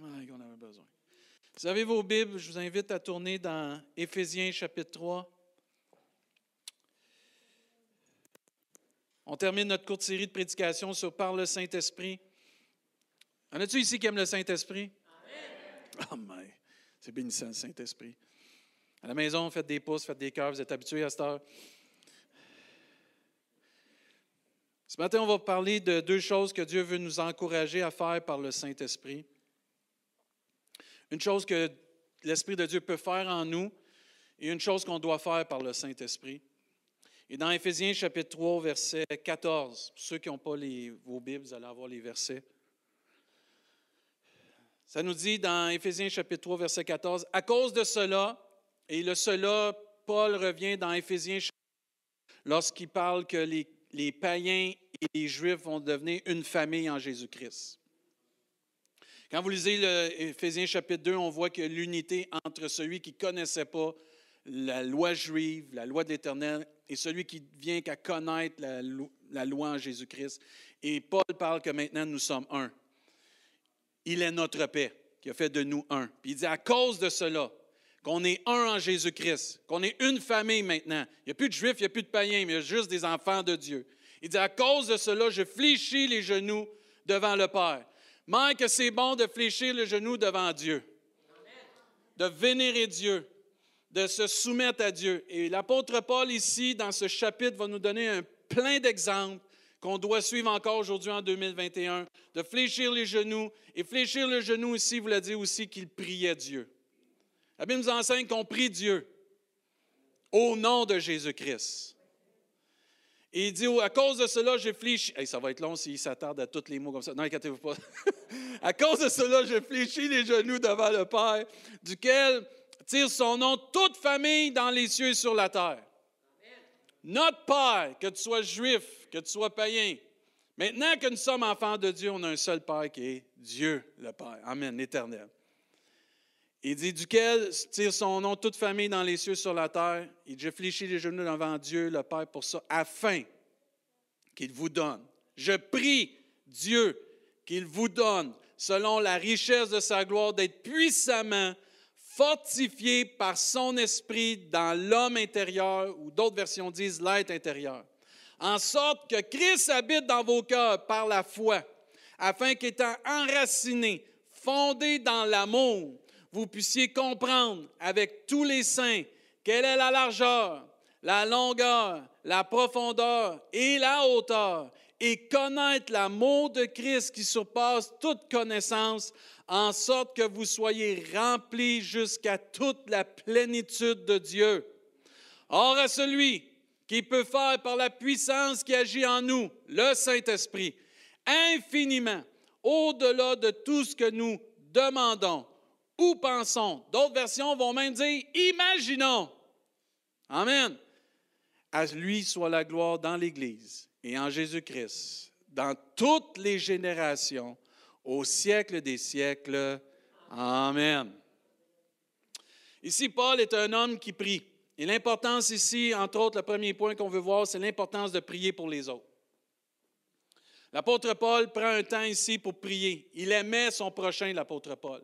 Avait besoin. Vous avez vos Bibles, je vous invite à tourner dans Éphésiens chapitre 3. On termine notre courte série de prédications sur Par le Saint-Esprit. En a-tu ici qui aime le Saint-Esprit? Amen. Oh, mais c'est bénissant le Saint-Esprit. À la maison, faites des pouces, faites des cœurs, vous êtes habitués à cette heure. Ce matin, on va parler de deux choses que Dieu veut nous encourager à faire par le Saint-Esprit. Une chose que l'Esprit de Dieu peut faire en nous et une chose qu'on doit faire par le Saint-Esprit. Et dans Éphésiens chapitre 3, verset 14, ceux qui n'ont pas vos Bibles, vous allez avoir les versets. Ça nous dit dans Éphésiens chapitre 3, verset 14, à cause de cela, et le cela, Paul revient dans Éphésiens lorsqu'il parle que les les païens et les juifs vont devenir une famille en Jésus-Christ. Quand vous lisez Éphésiens chapitre 2, on voit que l'unité entre celui qui ne connaissait pas la loi juive, la loi de l'Éternel, et celui qui vient qu'à connaître la, la loi en Jésus-Christ. Et Paul parle que maintenant nous sommes un. Il est notre paix qui a fait de nous un. Puis il dit à cause de cela, qu'on est un en Jésus-Christ, qu'on est une famille maintenant. Il n'y a plus de juifs, il n'y a plus de païens, mais il y a juste des enfants de Dieu. Il dit, à cause de cela, je fléchis les genoux devant le Père. Mais que c'est bon de fléchir les genoux devant Dieu, de vénérer Dieu, de se soumettre à Dieu. Et l'apôtre Paul, ici, dans ce chapitre, va nous donner un plein d'exemples qu'on doit suivre encore aujourd'hui en 2021, de fléchir les genoux. Et fléchir le genou ici voulait dire aussi qu'il priait Dieu. La Bible nous enseigne qu'on prie Dieu au nom de Jésus-Christ. Et il dit, à cause de cela, j'ai fléchi. ça va être long s'il s'attarde à tous les mots comme ça. Non, inquiétez-vous pas. à cause de cela, j'ai fléchi les genoux devant le Père, duquel tire son nom toute famille dans les cieux et sur la terre. Notre Père, que tu sois juif, que tu sois païen, maintenant que nous sommes enfants de Dieu, on a un seul Père qui est Dieu le Père. Amen, l'éternel. Il dit, duquel tire son nom toute famille dans les cieux sur la terre. Il dit, je fléchis les genoux devant Dieu, le Père, pour ça, afin qu'il vous donne. Je prie Dieu qu'il vous donne, selon la richesse de sa gloire, d'être puissamment fortifié par son esprit dans l'homme intérieur, ou d'autres versions disent l'être intérieur, en sorte que Christ habite dans vos cœurs par la foi, afin qu'étant enraciné, fondé dans l'amour, vous puissiez comprendre avec tous les saints quelle est la largeur, la longueur, la profondeur et la hauteur, et connaître l'amour de Christ qui surpasse toute connaissance, en sorte que vous soyez remplis jusqu'à toute la plénitude de Dieu. Or à celui qui peut faire par la puissance qui agit en nous, le Saint-Esprit, infiniment, au-delà de tout ce que nous demandons ou pensons. D'autres versions vont même dire imaginons. Amen. À lui soit la gloire dans l'Église et en Jésus-Christ, dans toutes les générations, au siècle des siècles. Amen. Ici, Paul est un homme qui prie. Et l'importance ici, entre autres, le premier point qu'on veut voir, c'est l'importance de prier pour les autres. L'apôtre Paul prend un temps ici pour prier. Il aimait son prochain, l'apôtre Paul.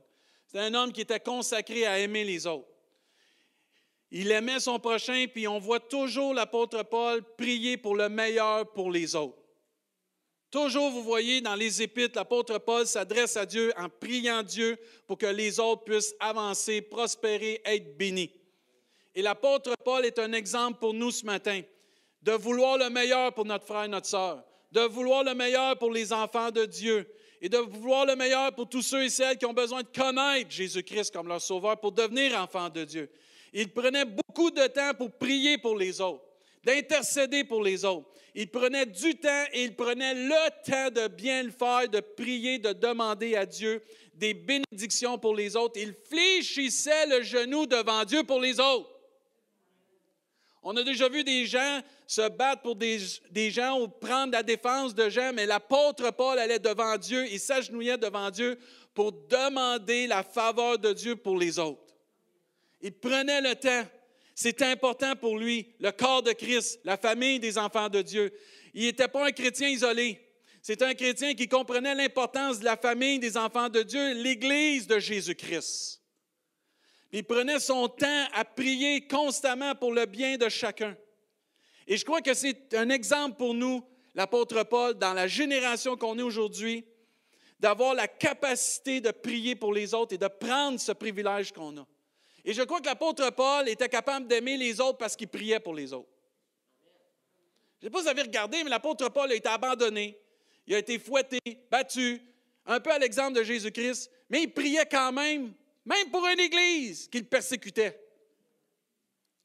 C'est un homme qui était consacré à aimer les autres. Il aimait son prochain, puis on voit toujours l'apôtre Paul prier pour le meilleur pour les autres. Toujours, vous voyez, dans les épîtres, l'apôtre Paul s'adresse à Dieu en priant Dieu pour que les autres puissent avancer, prospérer, être bénis. Et l'apôtre Paul est un exemple pour nous ce matin, de vouloir le meilleur pour notre frère et notre sœur, de vouloir le meilleur pour les enfants de Dieu, et de vouloir le meilleur pour tous ceux et celles qui ont besoin de connaître Jésus-Christ comme leur sauveur pour devenir enfants de Dieu. Il prenait beaucoup de temps pour prier pour les autres, d'intercéder pour les autres. Il prenait du temps et il prenait le temps de bien le faire, de prier, de demander à Dieu des bénédictions pour les autres. Il fléchissait le genou devant Dieu pour les autres. On a déjà vu des gens se battre pour des, gens ou prendre la défense de gens, mais l'apôtre Paul allait devant Dieu, il s'agenouillait devant Dieu pour demander la faveur de Dieu pour les autres. Il prenait le temps. C'était important pour lui, le corps de Christ, la famille des enfants de Dieu. Il n'était pas un chrétien isolé. C'est un chrétien qui comprenait l'importance de la famille des enfants de Dieu, l'Église de Jésus-Christ. Il prenait son temps à prier constamment pour le bien de chacun. Et je crois que c'est un exemple pour nous, l'apôtre Paul, dans la génération qu'on est aujourd'hui, d'avoir la capacité de prier pour les autres et de prendre ce privilège qu'on a. Et je crois que l'apôtre Paul était capable d'aimer les autres parce qu'il priait pour les autres. Je ne sais pas si vous avez regardé, mais l'apôtre Paul a été abandonné, il a été fouetté, battu, un peu à l'exemple de Jésus-Christ, mais il priait quand même même pour une église qu'il persécutait.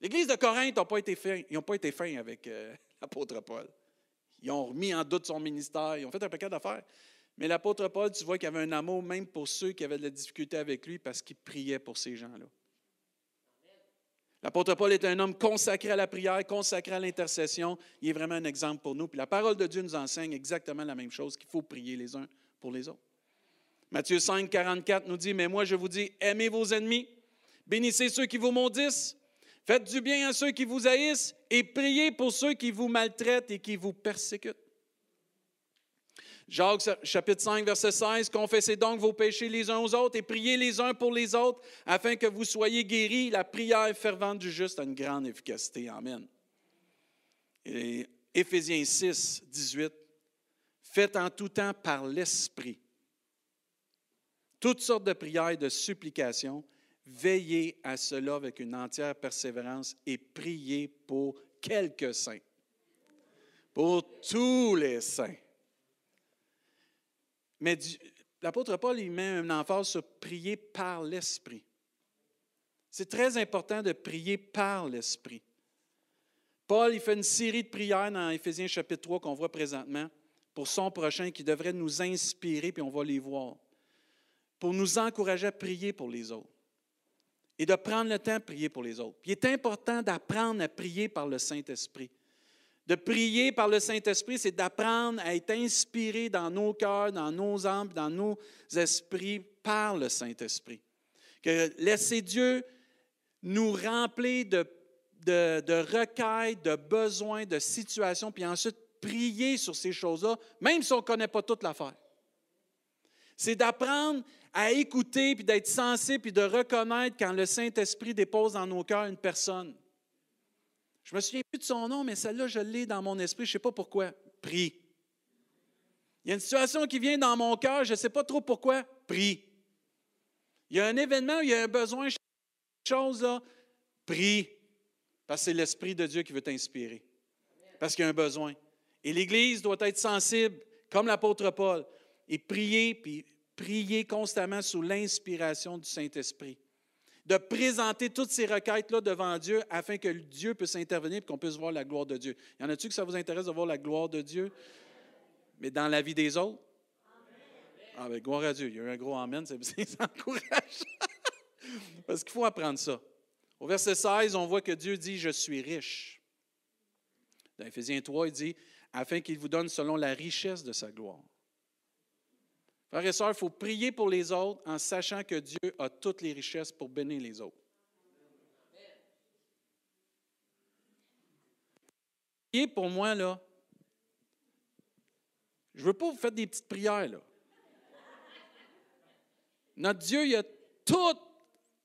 L'église de Corinthe n'a pas été fin, ils n'ont pas été fins avec euh, l'apôtre Paul. Ils ont remis en doute son ministère, ils ont fait un paquet d'affaires. Mais l'apôtre Paul, tu vois qu'il avait un amour même pour ceux qui avaient de la difficulté avec lui parce qu'il priait pour ces gens-là. L'apôtre Paul est un homme consacré à la prière, consacré à l'intercession. Il est vraiment un exemple pour nous. Puis la parole de Dieu nous enseigne exactement la même chose, qu'il faut prier les uns pour les autres. Matthieu 5, 44 nous dit, mais moi je vous dis, aimez vos ennemis, bénissez ceux qui vous maudissent, faites du bien à ceux qui vous haïssent et priez pour ceux qui vous maltraitent et qui vous persécutent. Jacques chapitre 5, verset 16, Confessez donc vos péchés les uns aux autres et priez les uns pour les autres afin que vous soyez guéris. La prière fervente du juste a une grande efficacité. Amen. Et Éphésiens 6, 18, Faites en tout temps par l'Esprit toutes sortes de prières et de supplications. Veillez à cela avec une entière persévérance et priez pour quelques saints. Pour tous les saints. Mais l'apôtre Paul, il met un emphase sur prier par l'Esprit. C'est très important de prier par l'Esprit. Paul, il fait une série de prières dans Éphésiens chapitre 3 qu'on voit présentement pour son prochain qui devrait nous inspirer, puis on va les voir pour nous encourager à prier pour les autres et de prendre le temps de prier pour les autres. il est important d'apprendre à prier par le Saint-Esprit. De prier par le Saint-Esprit, c'est d'apprendre à être inspiré dans nos cœurs, dans nos âmes, dans nos esprits par le Saint-Esprit. Que laisser Dieu nous remplir de, de, de requêtes, de besoins, de situations, puis ensuite prier sur ces choses-là, même si on ne connaît pas toute l'affaire. C'est d'apprendre à écouter, puis d'être sensible, puis de reconnaître quand le Saint-Esprit dépose dans nos cœurs une personne. Je me souviens plus de son nom, mais celle-là, je l'ai dans mon esprit, je ne sais pas pourquoi. Prie. Il y a une situation qui vient dans mon cœur, je ne sais pas trop pourquoi. Prie. Il y a un événement, il y a un besoin, chose là. Prie. Parce que c'est l'Esprit de Dieu qui veut t'inspirer. Parce qu'il y a un besoin. Et l'Église doit être sensible, comme l'apôtre Paul, et prier, puis prier constamment sous l'inspiration du Saint-Esprit. De présenter toutes ces requêtes-là devant Dieu afin que Dieu puisse intervenir et qu'on puisse voir la gloire de Dieu. Y en a-tu que ça vous intéresse de voir la gloire de Dieu? Mais dans la vie des autres? Ah, ben, gloire à Dieu. Il y a eu un gros Amen, c'est encourageant. Parce qu'il faut apprendre ça. Au verset 16, on voit que Dieu dit Je suis riche. Dans Éphésiens 3, il dit Afin qu'il vous donne selon la richesse de sa gloire. Frères et sœurs, il faut prier pour les autres en sachant que Dieu a toutes les richesses pour bénir les autres. Priez pour moi, là. Je ne veux pas vous faire des petites prières, là. Notre Dieu, il a tout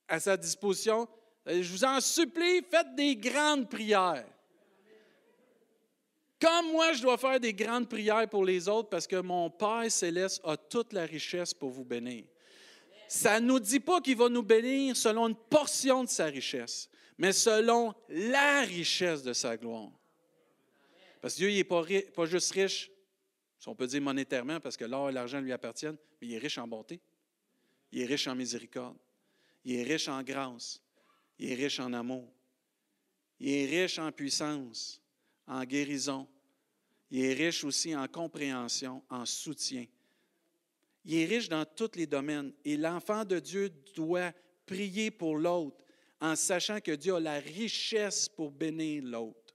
à sa disposition. Je vous en supplie, faites des grandes prières. Comme moi, je dois faire des grandes prières pour les autres parce que mon Père céleste a toute la richesse pour vous bénir. Ça ne nous dit pas qu'il va nous bénir selon une portion de sa richesse, mais selon la richesse de sa gloire. Parce que Dieu n'est pas, pas juste riche, si on peut dire monétairement, parce que l'or et l'argent lui appartiennent, mais il est riche en bonté. Il est riche en miséricorde. Il est riche en grâce. Il est riche en amour. Il est riche en puissance, en guérison, il est riche aussi en compréhension, en soutien. Il est riche dans tous les domaines. Et l'enfant de Dieu doit prier pour l'autre en sachant que Dieu a la richesse pour bénir l'autre.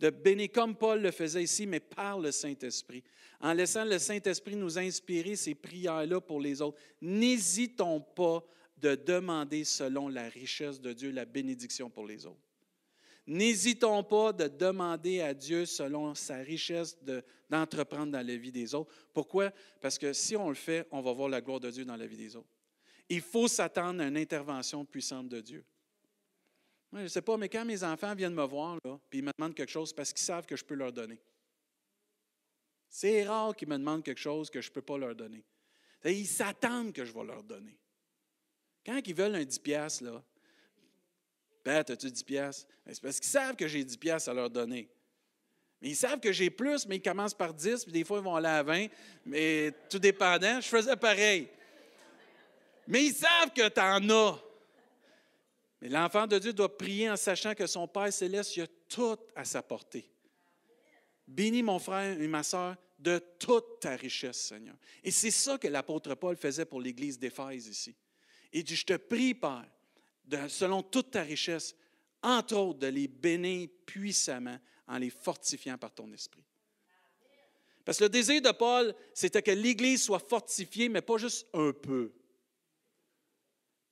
De bénir comme Paul le faisait ici, mais par le Saint-Esprit. En laissant le Saint-Esprit nous inspirer ces prières-là pour les autres. N'hésitons pas de demander selon la richesse de Dieu la bénédiction pour les autres. N'hésitons pas de demander à Dieu selon sa richesse d'entreprendre dans la vie des autres. Pourquoi? Parce que si on le fait, on va voir la gloire de Dieu dans la vie des autres. Il faut s'attendre à une intervention puissante de Dieu. Moi, je ne sais pas, mais quand mes enfants viennent me voir, puis ils me demandent quelque chose parce qu'ils savent que je peux leur donner. C'est rare qu'ils me demandent quelque chose que je ne peux pas leur donner. Ils s'attendent que je vais leur donner. Quand ils veulent un 10 piastres, là, ben, as-tu 10 piastres? Ben, c'est parce qu'ils savent que j'ai 10 piastres à leur donner. Mais ils savent que j'ai plus, mais ils commencent par 10, puis des fois, ils vont aller à 20. Mais tout dépendant, je faisais pareil. Mais ils savent que tu en as. Mais l'enfant de Dieu doit prier en sachant que son Père céleste, il a tout à sa portée. Bénis mon frère et ma soeur de toute ta richesse, Seigneur. Et c'est ça que l'apôtre Paul faisait pour l'Église d'Éphèse ici. Il dit, je te prie, Père, selon toute ta richesse, entre autres, de les bénir puissamment en les fortifiant par ton esprit. Parce que le désir de Paul, c'était que l'Église soit fortifiée, mais pas juste un peu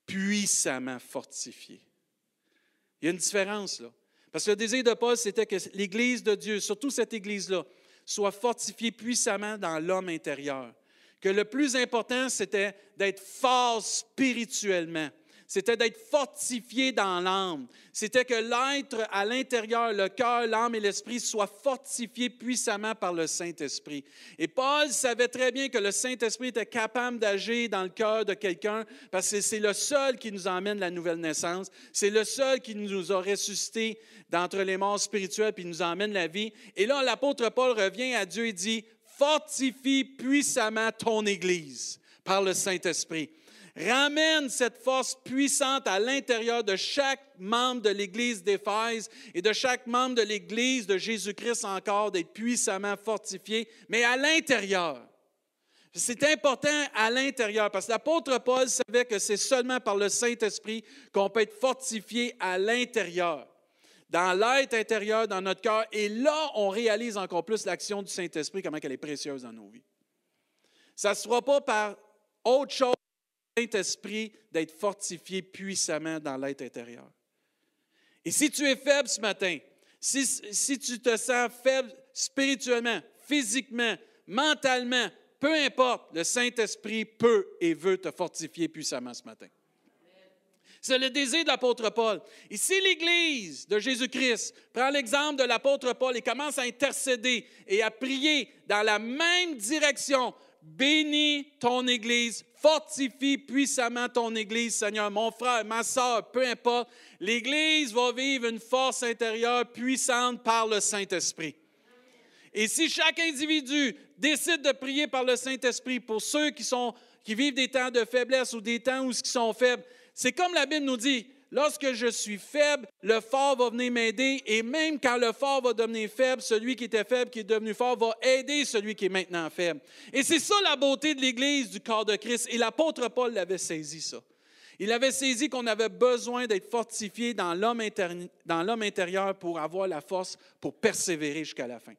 puissamment fortifié. Il y a une différence là. Parce que le désir de Paul, c'était que l'Église de Dieu, surtout cette Église-là, soit fortifiée puissamment dans l'homme intérieur. Que le plus important, c'était d'être fort spirituellement c'était d'être fortifié dans l'âme. C'était que l'être à l'intérieur, le cœur, l'âme et l'esprit soient fortifiés puissamment par le Saint-Esprit. Et Paul savait très bien que le Saint-Esprit était capable d'agir dans le cœur de quelqu'un parce que c'est le seul qui nous emmène la nouvelle naissance. C'est le seul qui nous a ressuscité d'entre les morts spirituels puis nous emmène la vie. Et là, l'apôtre Paul revient à Dieu et dit, fortifie puissamment ton Église par le Saint-Esprit. Ramène cette force puissante à l'intérieur de chaque membre de l'Église d'Éphèse et de chaque membre de l'Église de Jésus-Christ encore d'être puissamment fortifié, mais à l'intérieur. C'est important à l'intérieur parce que l'apôtre Paul savait que c'est seulement par le Saint-Esprit qu'on peut être fortifié à l'intérieur, dans l'être intérieur, dans notre cœur. Et là, on réalise encore plus l'action du Saint-Esprit, comment elle est précieuse dans nos vies. Ça ne sera pas par autre chose Saint-Esprit d'être fortifié puissamment dans l'être intérieur. Et si tu es faible ce matin, si, si tu te sens faible spirituellement, physiquement, mentalement, peu importe, le Saint-Esprit peut et veut te fortifier puissamment ce matin. C'est le désir de l'apôtre Paul. Et si l'Église de Jésus-Christ prend l'exemple de l'apôtre Paul et commence à intercéder et à prier dans la même direction, bénis ton Église, fortifie puissamment ton Église, Seigneur. Mon frère, ma soeur, peu importe, l'Église va vivre une force intérieure puissante par le Saint-Esprit. Et si chaque individu décide de prier par le Saint-Esprit pour ceux qui, sont, qui vivent des temps de faiblesse ou des temps où ils sont faibles, c'est comme la Bible nous dit, Lorsque je suis faible, le fort va venir m'aider. Et même quand le fort va devenir faible, celui qui était faible, qui est devenu fort, va aider celui qui est maintenant faible. Et c'est ça la beauté de l'Église, du corps de Christ. Et l'apôtre Paul l'avait saisi, ça. Il avait saisi qu'on avait besoin d'être fortifié dans l'homme intérieur pour avoir la force pour persévérer jusqu'à la fin,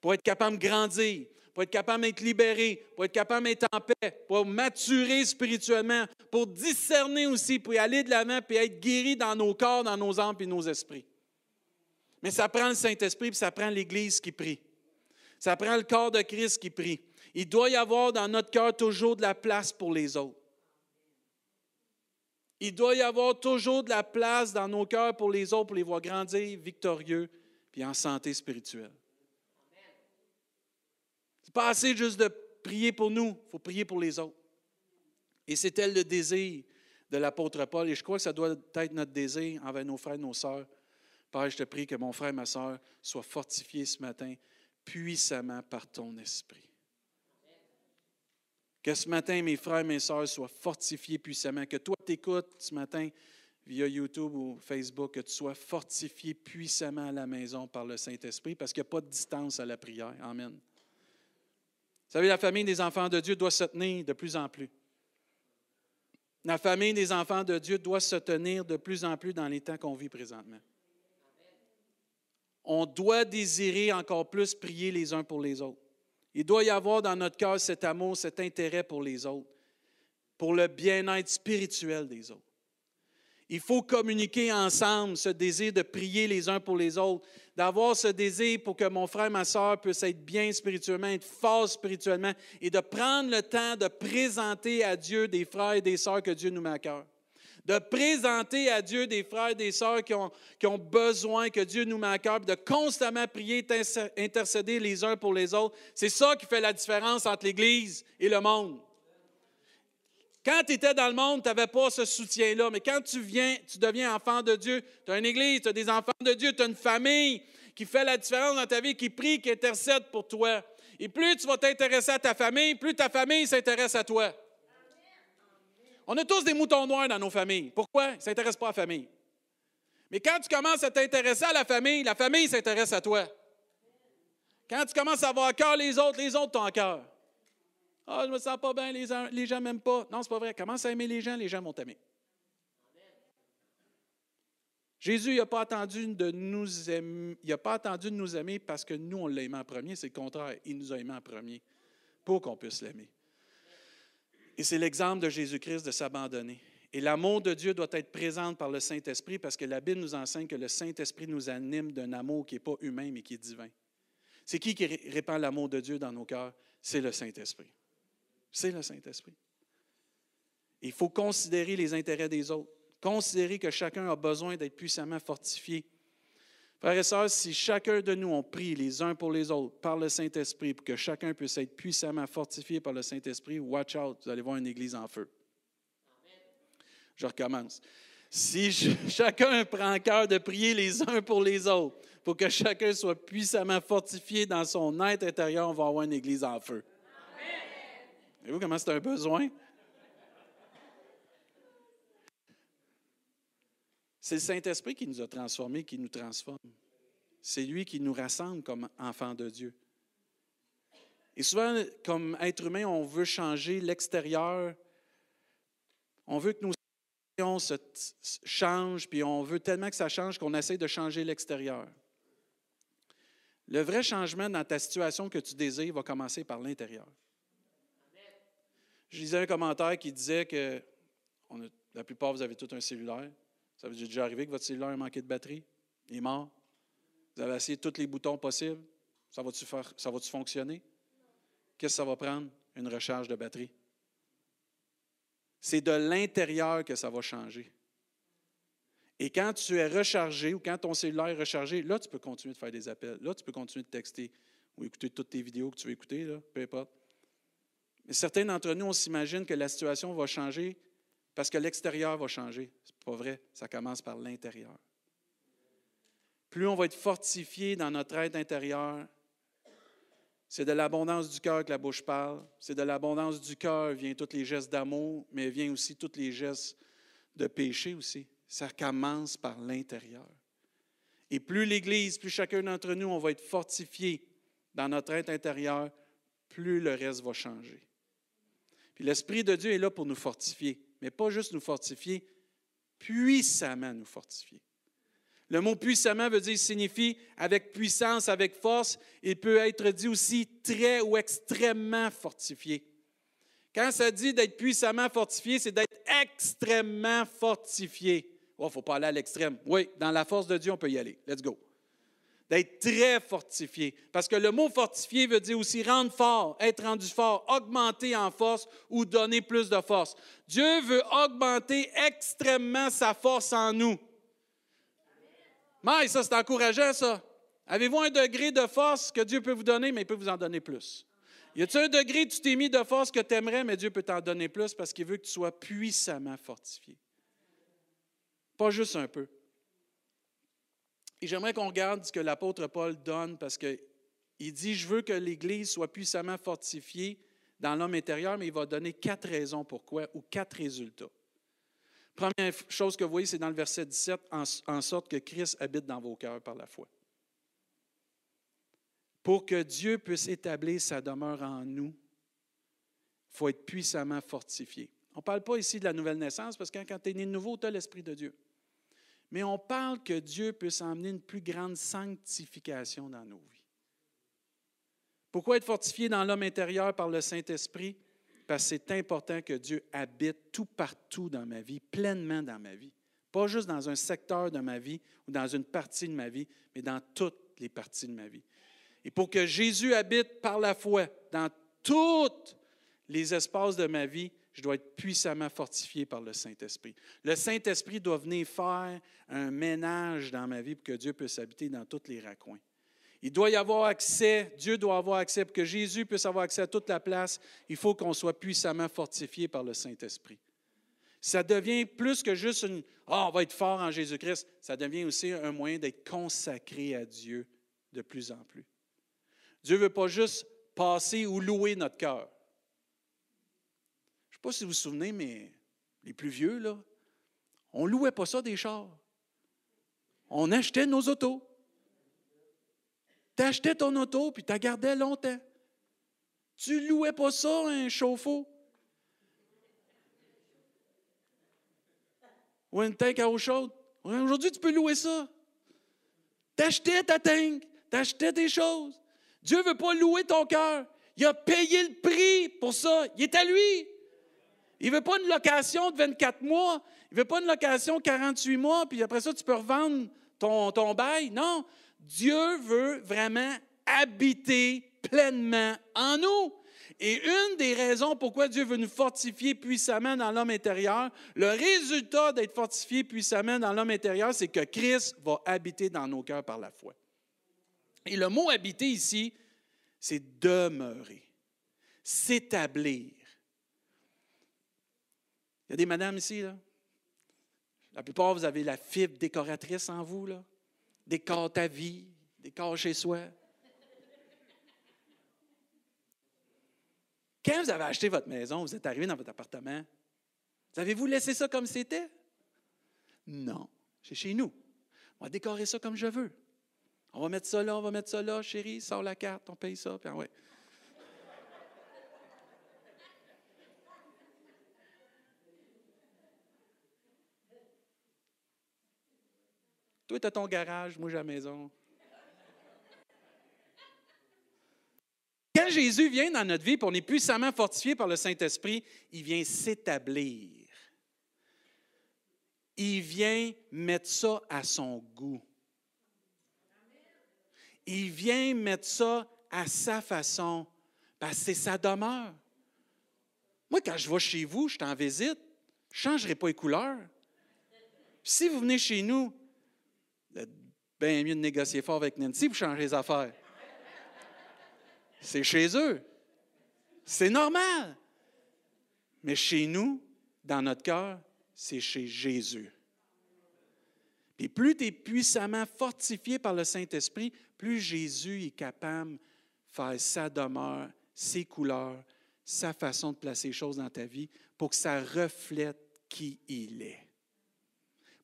pour être capable de grandir, pour être capable d'être libéré, pour être capable d'être en paix, pour maturer spirituellement, pour discerner aussi, pour aller de l'avant, puis être guéri dans nos corps, dans nos âmes et nos esprits. Mais ça prend le Saint-Esprit, puis ça prend l'Église qui prie. Ça prend le corps de Christ qui prie. Il doit y avoir dans notre cœur toujours de la place pour les autres. Il doit y avoir toujours de la place dans nos cœurs pour les autres, pour les voir grandir victorieux, puis en santé spirituelle pas assez juste de prier pour nous, il faut prier pour les autres. Et c'était le désir de l'apôtre Paul, et je crois que ça doit être notre désir envers nos frères et nos sœurs. Père, je te prie que mon frère et ma sœur soient fortifiés ce matin puissamment par ton esprit. Que ce matin, mes frères et mes sœurs soient fortifiés puissamment. Que toi, t'écoutes ce matin via YouTube ou Facebook, que tu sois fortifié puissamment à la maison par le Saint-Esprit, parce qu'il n'y a pas de distance à la prière. Amen. Vous savez, la famille des enfants de Dieu doit se tenir de plus en plus. La famille des enfants de Dieu doit se tenir de plus en plus dans les temps qu'on vit présentement. On doit désirer encore plus prier les uns pour les autres. Il doit y avoir dans notre cœur cet amour, cet intérêt pour les autres, pour le bien-être spirituel des autres. Il faut communiquer ensemble ce désir de prier les uns pour les autres, d'avoir ce désir pour que mon frère, ma soeur puissent être bien spirituellement, être forts spirituellement et de prendre le temps de présenter à Dieu des frères et des sœurs que Dieu nous met à cœur de présenter à Dieu des frères et des sœurs qui ont, qui ont besoin, que Dieu nous met à cœur, de constamment prier, intercéder les uns pour les autres. C'est ça qui fait la différence entre l'Église et le monde. Quand tu étais dans le monde, tu n'avais pas ce soutien-là, mais quand tu viens, tu deviens enfant de Dieu, tu as une Église, tu as des enfants de Dieu, tu as une famille qui fait la différence dans ta vie, qui prie, qui intercède pour toi. Et plus tu vas t'intéresser à ta famille, plus ta famille s'intéresse à toi. On a tous des moutons noirs dans nos familles. Pourquoi? Ils ne s'intéressent pas à la famille. Mais quand tu commences à t'intéresser à la famille, la famille s'intéresse à toi. Quand tu commences à avoir à cœur les autres, les autres t'ont à cœur. Ah, oh, je me sens pas bien, les gens, gens m'aiment pas. Non, c'est pas vrai. Commence à aimer les gens, les gens vont t'aimer. Jésus n'a pas attendu de nous aimer, il n'a pas attendu de nous aimer parce que nous, on l'a aimé en premier. C'est le contraire. Il nous a aimés en premier pour qu'on puisse l'aimer. Et c'est l'exemple de Jésus-Christ de s'abandonner. Et l'amour de Dieu doit être présent par le Saint-Esprit parce que la Bible nous enseigne que le Saint-Esprit nous anime d'un amour qui n'est pas humain mais qui est divin. C'est qui qui répand l'amour de Dieu dans nos cœurs? C'est le Saint-Esprit. C'est le Saint-Esprit. Il faut considérer les intérêts des autres, considérer que chacun a besoin d'être puissamment fortifié. Frères et sœurs, si chacun de nous on prie les uns pour les autres par le Saint-Esprit pour que chacun puisse être puissamment fortifié par le Saint-Esprit, watch out, vous allez voir une église en feu. Je recommence. Si chacun prend cœur de prier les uns pour les autres, pour que chacun soit puissamment fortifié dans son être intérieur, on va avoir une église en feu. Voyez-vous comment c'est un besoin? C'est le Saint-Esprit qui nous a transformés, qui nous transforme. C'est lui qui nous rassemble comme enfants de Dieu. Et souvent, comme être humain, on veut changer l'extérieur. On veut que nos situations changent, puis on veut tellement que ça change qu'on essaie de changer l'extérieur. Le vrai changement dans ta situation que tu désires va commencer par l'intérieur. Je lisais un commentaire qui disait que la plupart, vous avez tout un cellulaire. Ça vous est déjà arrivé que votre cellulaire a manqué de batterie? Il est mort? Vous avez essayé tous les boutons possibles? Ça va-tu, fonctionner? Qu'est-ce que ça va prendre? Une recharge de batterie. C'est de l'intérieur que ça va changer. Et quand tu es rechargé ou quand ton cellulaire est rechargé, là, tu peux continuer de faire des appels. Là, tu peux continuer de texter ou écouter toutes tes vidéos que tu veux écouter, là, peu importe. Mais certains d'entre nous, on s'imagine que la situation va changer parce que l'extérieur va changer. Ce n'est pas vrai. Ça commence par l'intérieur. Plus on va être fortifié dans notre être intérieur, c'est de l'abondance du cœur que la bouche parle. C'est de l'abondance du cœur vient tous les gestes d'amour, mais vient aussi tous les gestes de péché aussi. Ça commence par l'intérieur. Et plus l'Église, plus chacun d'entre nous, on va être fortifié dans notre être intérieur, plus le reste va changer. L'Esprit de Dieu est là pour nous fortifier mais pas juste nous fortifier, puissamment nous fortifier. Le mot puissamment veut dire signifie avec puissance, avec force. Il peut être dit aussi très ou extrêmement fortifié. Quand ça dit d'être puissamment fortifié, c'est d'être extrêmement fortifié. Il oh, ne faut pas aller à l'extrême. Oui, dans la force de Dieu, on peut y aller. Let's go d'être très fortifié. Parce que le mot fortifié veut dire aussi rendre fort, être rendu fort, augmenter en force ou donner plus de force. Dieu veut augmenter extrêmement sa force en nous. Mais ça, c'est encourageant, ça. Avez-vous un degré de force que Dieu peut vous donner, mais il peut vous en donner plus? Y a-t-il un degré que tu t'es mis de force que tu aimerais, mais Dieu peut t'en donner plus parce qu'il veut que tu sois puissamment fortifié? Pas juste un peu. Et j'aimerais qu'on regarde ce que l'apôtre Paul donne parce qu'il dit, je veux que l'Église soit puissamment fortifiée dans l'homme intérieur, mais il va donner quatre raisons pourquoi ou quatre résultats. Première chose que vous voyez, c'est dans le verset 17, en, sorte que Christ habite dans vos cœurs par la foi. Pour que Dieu puisse établir sa demeure en nous, il faut être puissamment fortifié. On ne parle pas ici de la nouvelle naissance parce que quand tu es né de nouveau, tu as l'Esprit de Dieu mais on parle que Dieu peut s'emmener une plus grande sanctification dans nos vies. Pourquoi être fortifié dans l'homme intérieur par le Saint-Esprit? Parce que c'est important que Dieu habite tout partout dans ma vie, pleinement dans ma vie. Pas juste dans un secteur de ma vie ou dans une partie de ma vie, mais dans toutes les parties de ma vie. Et pour que Jésus habite par la foi dans tous les espaces de ma vie, je dois être puissamment fortifié par le Saint-Esprit. Le Saint-Esprit doit venir faire un ménage dans ma vie pour que Dieu puisse habiter dans tous les raccoins. Il doit y avoir accès, Dieu doit avoir accès, pour que Jésus puisse avoir accès à toute la place, il faut qu'on soit puissamment fortifié par le Saint-Esprit. Ça devient plus que juste une Ah, on va être fort en Jésus-Christ, ça devient aussi un moyen d'être consacré à Dieu de plus en plus. Dieu ne veut pas juste passer ou louer notre cœur. Sais pas si vous vous souvenez, mais les plus vieux, là, on louait pas ça des chars. On achetait nos autos. Tu achetais ton auto, puis tu la gardais longtemps. Tu louais pas ça, un chauffe-eau? Ou une tank à eau chaude? Aujourd'hui, tu peux louer ça. T'achetais ta tank, t'achetais tes choses. Dieu ne veut pas louer ton cœur. Il a payé le prix pour ça. Il est à lui. Il ne veut pas une location de 24 mois. Il ne veut pas une location de 48 mois, puis après ça, tu peux revendre ton, ton bail. Non. Dieu veut vraiment habiter pleinement en nous. Et une des raisons pourquoi Dieu veut nous fortifier puissamment dans l'homme intérieur, le résultat d'être fortifié puissamment dans l'homme intérieur, c'est que Christ va habiter dans nos cœurs par la foi. Et le mot habiter ici, c'est demeurer, s'établir. Il y a des madames ici, là. La plupart, vous avez la fibre décoratrice en vous, là. Décore ta vie, décore chez soi. Quand vous avez acheté votre maison, vous êtes arrivé dans votre appartement, avez-vous laissé ça comme c'était? Non, c'est chez nous. On va décorer ça comme je veux. On va mettre ça là, on va mettre ça là, chérie, sors la carte, on paye ça, puis ouais. Toi, tu as ton garage, moi, j'ai la maison. Quand Jésus vient dans notre vie, et on est puissamment fortifié par le Saint-Esprit, il vient s'établir. Il vient mettre ça à son goût. Il vient mettre ça à sa façon, c'est sa demeure. Moi, quand je vais chez vous, je suis en visite, je ne changerai pas les couleurs. si vous venez chez nous, bien mieux de négocier fort avec Nancy pour changer les affaires. C'est chez eux. C'est normal. Mais chez nous, dans notre cœur, c'est chez Jésus. Et plus tu es puissamment fortifié par le Saint-Esprit, plus Jésus est capable de faire sa demeure, ses couleurs, sa façon de placer les choses dans ta vie pour que ça reflète qui il est.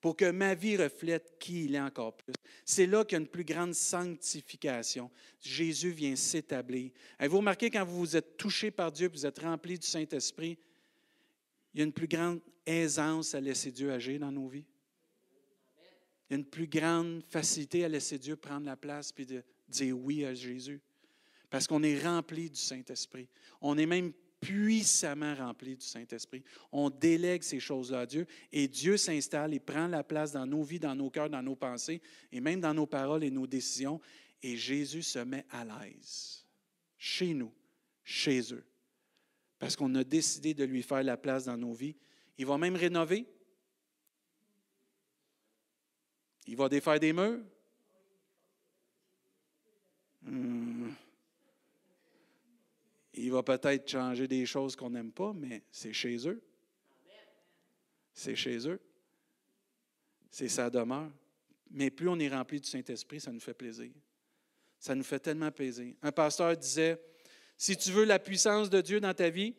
Pour que ma vie reflète qui il est encore plus. C'est là qu'il y a une plus grande sanctification. Jésus vient s'établir. Avez-vous remarqué quand vous vous êtes touché par Dieu, vous êtes rempli du Saint-Esprit, il y a une plus grande aisance à laisser Dieu agir dans nos vies? Il y a une plus grande facilité à laisser Dieu prendre la place puis de dire oui à Jésus. Parce qu'on est rempli du Saint-Esprit. On est même puissamment rempli du Saint-Esprit. On délègue ces choses-là à Dieu et Dieu s'installe et prend la place dans nos vies, dans nos cœurs, dans nos pensées et même dans nos paroles et nos décisions. Et Jésus se met à l'aise chez nous, chez eux. Parce qu'on a décidé de lui faire la place dans nos vies. Il va même rénover Il va défaire des murs? Hmm. Il va peut-être changer des choses qu'on n'aime pas, mais c'est chez eux. C'est chez eux. C'est sa demeure. Mais plus on est rempli du Saint-Esprit, ça nous fait plaisir. Ça nous fait tellement plaisir. Un pasteur disait, si tu veux la puissance de Dieu dans ta vie,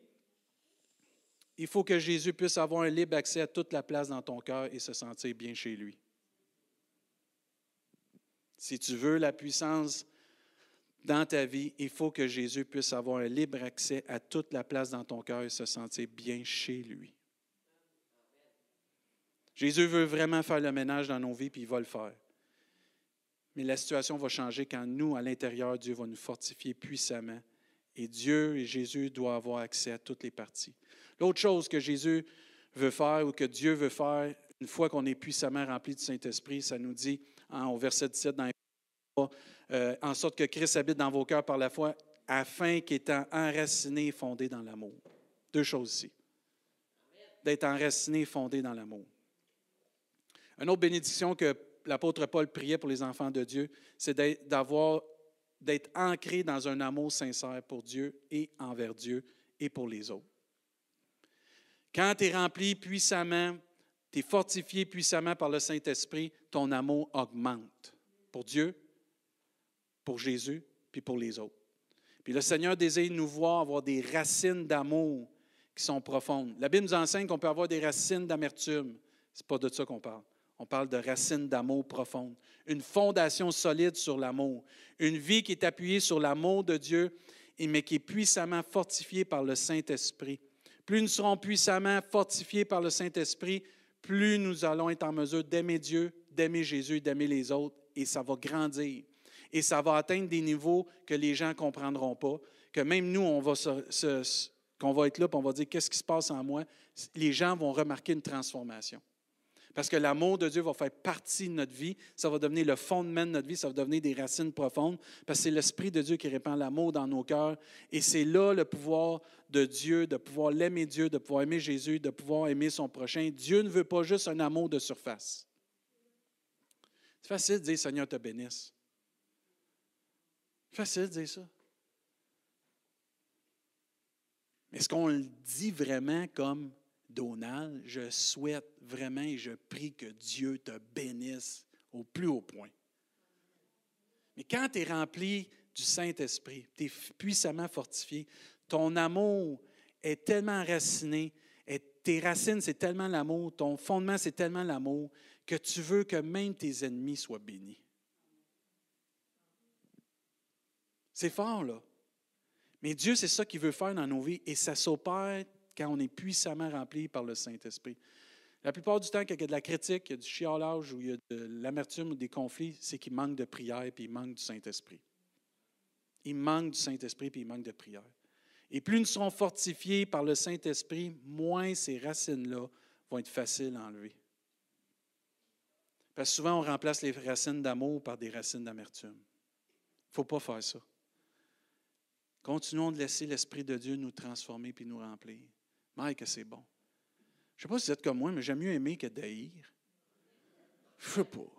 il faut que Jésus puisse avoir un libre accès à toute la place dans ton cœur et se sentir bien chez lui. Si tu veux la puissance dans ta vie, il faut que Jésus puisse avoir un libre accès à toute la place dans ton cœur et se sentir bien chez lui. Jésus veut vraiment faire le ménage dans nos vies, puis il va le faire. Mais la situation va changer quand nous, à l'intérieur, Dieu va nous fortifier puissamment. Et Dieu et Jésus doivent avoir accès à toutes les parties. L'autre chose que Jésus veut faire ou que Dieu veut faire, une fois qu'on est puissamment rempli du Saint-Esprit, ça nous dit hein, au verset 17 dans euh, en sorte que Christ habite dans vos cœurs par la foi, afin qu'étant enraciné et fondé dans l'amour. Deux choses ici. D'être enraciné et fondé dans l'amour. Une autre bénédiction que l'apôtre Paul priait pour les enfants de Dieu, c'est d'avoir, d'être ancré dans un amour sincère pour Dieu et envers Dieu et pour les autres. Quand tu es rempli puissamment, tu es fortifié puissamment par le Saint-Esprit, ton amour augmente pour Dieu, pour Jésus, puis pour les autres. Puis le Seigneur désire nous voir avoir des racines d'amour qui sont profondes. La Bible nous enseigne qu'on peut avoir des racines d'amertume. Ce n'est pas de ça qu'on parle. On parle de racines d'amour profondes. Une fondation solide sur l'amour. Une vie qui est appuyée sur l'amour de Dieu, mais qui est puissamment fortifiée par le Saint-Esprit. Plus nous serons puissamment fortifiés par le Saint-Esprit, plus nous allons être en mesure d'aimer Dieu, d'aimer Jésus, d'aimer les autres, et ça va grandir. Et ça va atteindre des niveaux que les gens ne comprendront pas, que même nous, on va, qu'on va être là, et on va dire qu'est-ce qui se passe en moi? Les gens vont remarquer une transformation. Parce que l'amour de Dieu va faire partie de notre vie. Ça va devenir le fondement de notre vie. Ça va devenir des racines profondes. Parce que c'est l'Esprit de Dieu qui répand l'amour dans nos cœurs. Et c'est là le pouvoir de Dieu, de pouvoir l'aimer Dieu, de pouvoir aimer Jésus, de pouvoir aimer son prochain. Dieu ne veut pas juste un amour de surface. C'est facile de dire Seigneur te bénisse. Facile de dire ça. Mais est-ce qu'on le dit vraiment comme Donald, je souhaite vraiment et je prie que Dieu te bénisse au plus haut point. Mais quand tu es rempli du Saint-Esprit, tu es puissamment fortifié, ton amour est tellement raciné, et tes racines, c'est tellement l'amour, ton fondement, c'est tellement l'amour, que tu veux que même tes ennemis soient bénis. C'est fort, là. Mais Dieu, c'est ça qu'il veut faire dans nos vies et ça s'opère quand on est puissamment rempli par le Saint-Esprit. La plupart du temps, quand il y a de la critique, il y a du chialage ou il y a de l'amertume ou des conflits, c'est qu'il manque de prière et il manque du Saint-Esprit. Il manque du Saint-Esprit et il manque de prière. Et plus nous serons fortifiés par le Saint-Esprit, moins ces racines-là vont être faciles à enlever. Parce que souvent, on remplace les racines d'amour par des racines d'amertume. Il ne faut pas faire ça. Continuons de laisser l'Esprit de Dieu nous transformer puis nous remplir. Mike, que c'est bon. Je ne sais pas si vous êtes comme moi, mais j'aime mieux aimer que d'haïr. Je ne sais pas.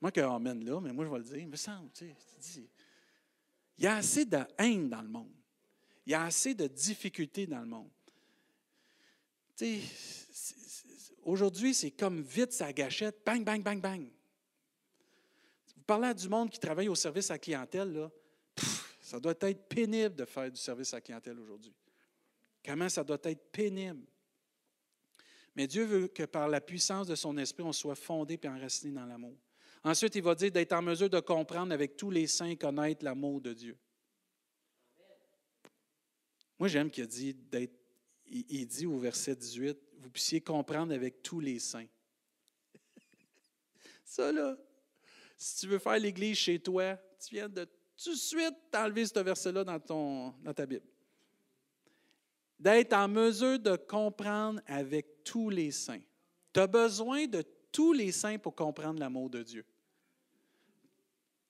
Moi, qui emmène là, mais moi, je vais le dire. Mais ça, tu sais, il y a assez de haine dans le monde. Il y a assez de difficultés dans le monde. Tu sais, aujourd'hui, c'est comme vite sa gâchette, bang, bang, bang, bang. Vous parlez à du monde qui travaille au service à la clientèle, là, ça doit être pénible de faire du service à la clientèle aujourd'hui. Comment ça doit être pénible? Mais Dieu veut que par la puissance de son esprit, on soit fondé et enraciné dans l'amour. Ensuite, il va dire d'être en mesure de comprendre avec tous les saints, connaître l'amour de Dieu. Moi, j'aime qu'il dit il dit au verset 18, vous puissiez comprendre avec tous les saints. Ça, là, si tu veux faire l'Église chez toi, tu viens de tout de suite t'enlever ce verset-là dans, dans ta Bible d'être en mesure de comprendre avec tous les saints. Tu as besoin de tous les saints pour comprendre l'amour de Dieu.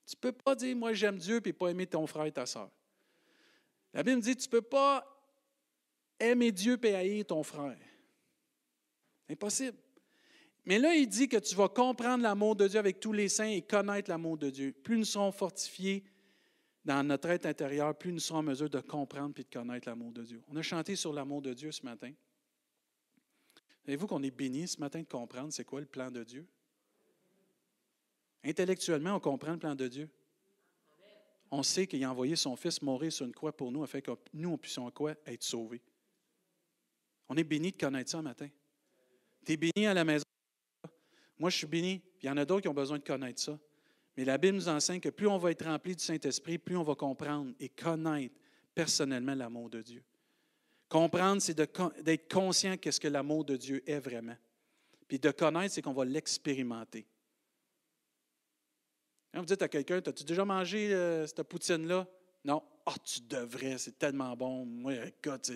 Tu ne peux pas dire, moi j'aime Dieu, puis pas aimer ton frère et ta soeur. La Bible dit, tu ne peux pas aimer Dieu et haïr ton frère. Impossible. Mais là, il dit que tu vas comprendre l'amour de Dieu avec tous les saints et connaître l'amour de Dieu. Plus nous serons fortifiés dans notre être intérieur, plus nous serons en mesure de comprendre et de connaître l'amour de Dieu. On a chanté sur l'amour de Dieu ce matin. Savez-vous qu'on est béni ce matin de comprendre c'est quoi le plan de Dieu? Intellectuellement, on comprend le plan de Dieu. On sait qu'il a envoyé son Fils mourir sur une croix pour nous afin que nous, on puissions quoi? Être sauvés. On est béni de connaître ça ce matin. Tu es béni à la maison. Moi, je suis béni. Il y en a d'autres qui ont besoin de connaître ça. Mais la Bible nous enseigne que plus on va être rempli du Saint-Esprit, plus on va comprendre et connaître personnellement l'amour de Dieu. Comprendre, c'est d'être conscient qu'est-ce que l'amour de Dieu est vraiment. Puis de connaître, c'est qu'on va l'expérimenter. Quand vous dites à quelqu'un, as-tu déjà mangé euh, cette poutine-là? Non. Ah, tu devrais, c'est tellement bon. Moi, écoute,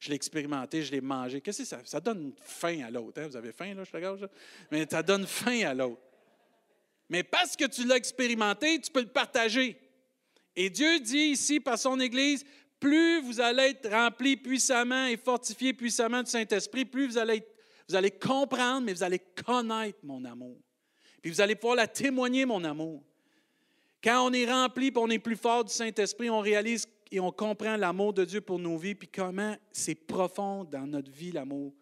je l'ai expérimenté, je l'ai mangé. Qu'est-ce que ça Ça donne faim à l'autre. Hein? Vous avez faim, là, je regarde, Mais ça donne faim à l'autre. Mais parce que tu l'as expérimenté, tu peux le partager. Et Dieu dit ici, par son Église, plus vous allez être remplis puissamment et fortifiés puissamment du Saint-Esprit, plus vous allez, vous allez comprendre, mais vous allez connaître mon amour. Puis vous allez pouvoir la témoigner, mon amour. Quand on est rempli et on est plus fort du Saint-Esprit, on réalise et on comprend l'amour de Dieu pour nos vies, puis comment c'est profond dans notre vie, l'amour.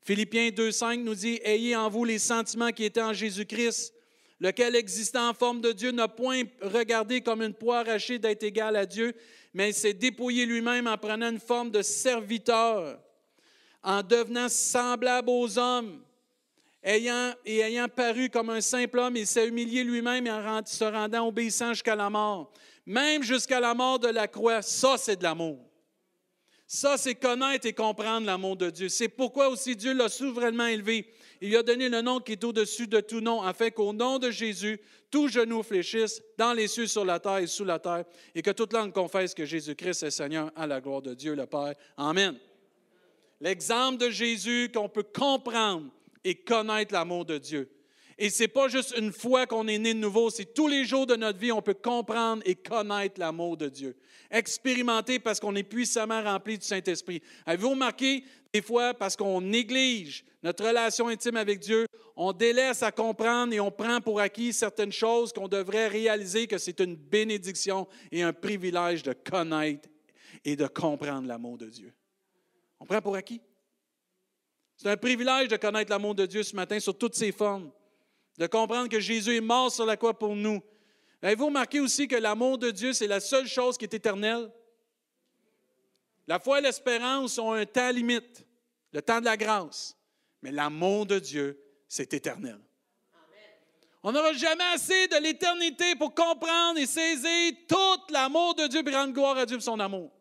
Philippiens 2,5 nous dit Ayez en vous les sentiments qui étaient en Jésus-Christ, lequel, existant en forme de Dieu, n'a point regardé comme une poire arrachée d'être égal à Dieu, mais il s'est dépouillé lui-même en prenant une forme de serviteur, en devenant semblable aux hommes ayant, et ayant paru comme un simple homme, il s'est humilié lui-même en se rendant obéissant jusqu'à la mort, même jusqu'à la mort de la croix. Ça, c'est de l'amour. Ça, c'est connaître et comprendre l'amour de Dieu. C'est pourquoi aussi Dieu l'a souverainement élevé. Il lui a donné le nom qui est au-dessus de tout nom, afin qu'au nom de Jésus, tout genou fléchisse dans les cieux, sur la terre et sous la terre, et que toute langue confesse que Jésus-Christ est Seigneur à la gloire de Dieu le Père. Amen. L'exemple de Jésus qu'on peut comprendre et connaître l'amour de Dieu. Et ce n'est pas juste une fois qu'on est né de nouveau, c'est tous les jours de notre vie, on peut comprendre et connaître l'amour de Dieu. Expérimenter parce qu'on est puissamment rempli du Saint-Esprit. Avez-vous remarqué, des fois, parce qu'on néglige notre relation intime avec Dieu, on délaisse à comprendre et on prend pour acquis certaines choses qu'on devrait réaliser que c'est une bénédiction et un privilège de connaître et de comprendre l'amour de Dieu. On prend pour acquis. C'est un privilège de connaître l'amour de Dieu ce matin sous toutes ses formes, de comprendre que Jésus est mort sur la croix pour nous. Avez-vous remarqué aussi que l'amour de Dieu, c'est la seule chose qui est éternelle? La foi et l'espérance ont un temps limite, le temps de la grâce. Mais l'amour de Dieu, c'est éternel. On n'aura jamais assez de l'éternité pour comprendre et saisir tout l'amour de Dieu et rendre gloire à Dieu pour son amour.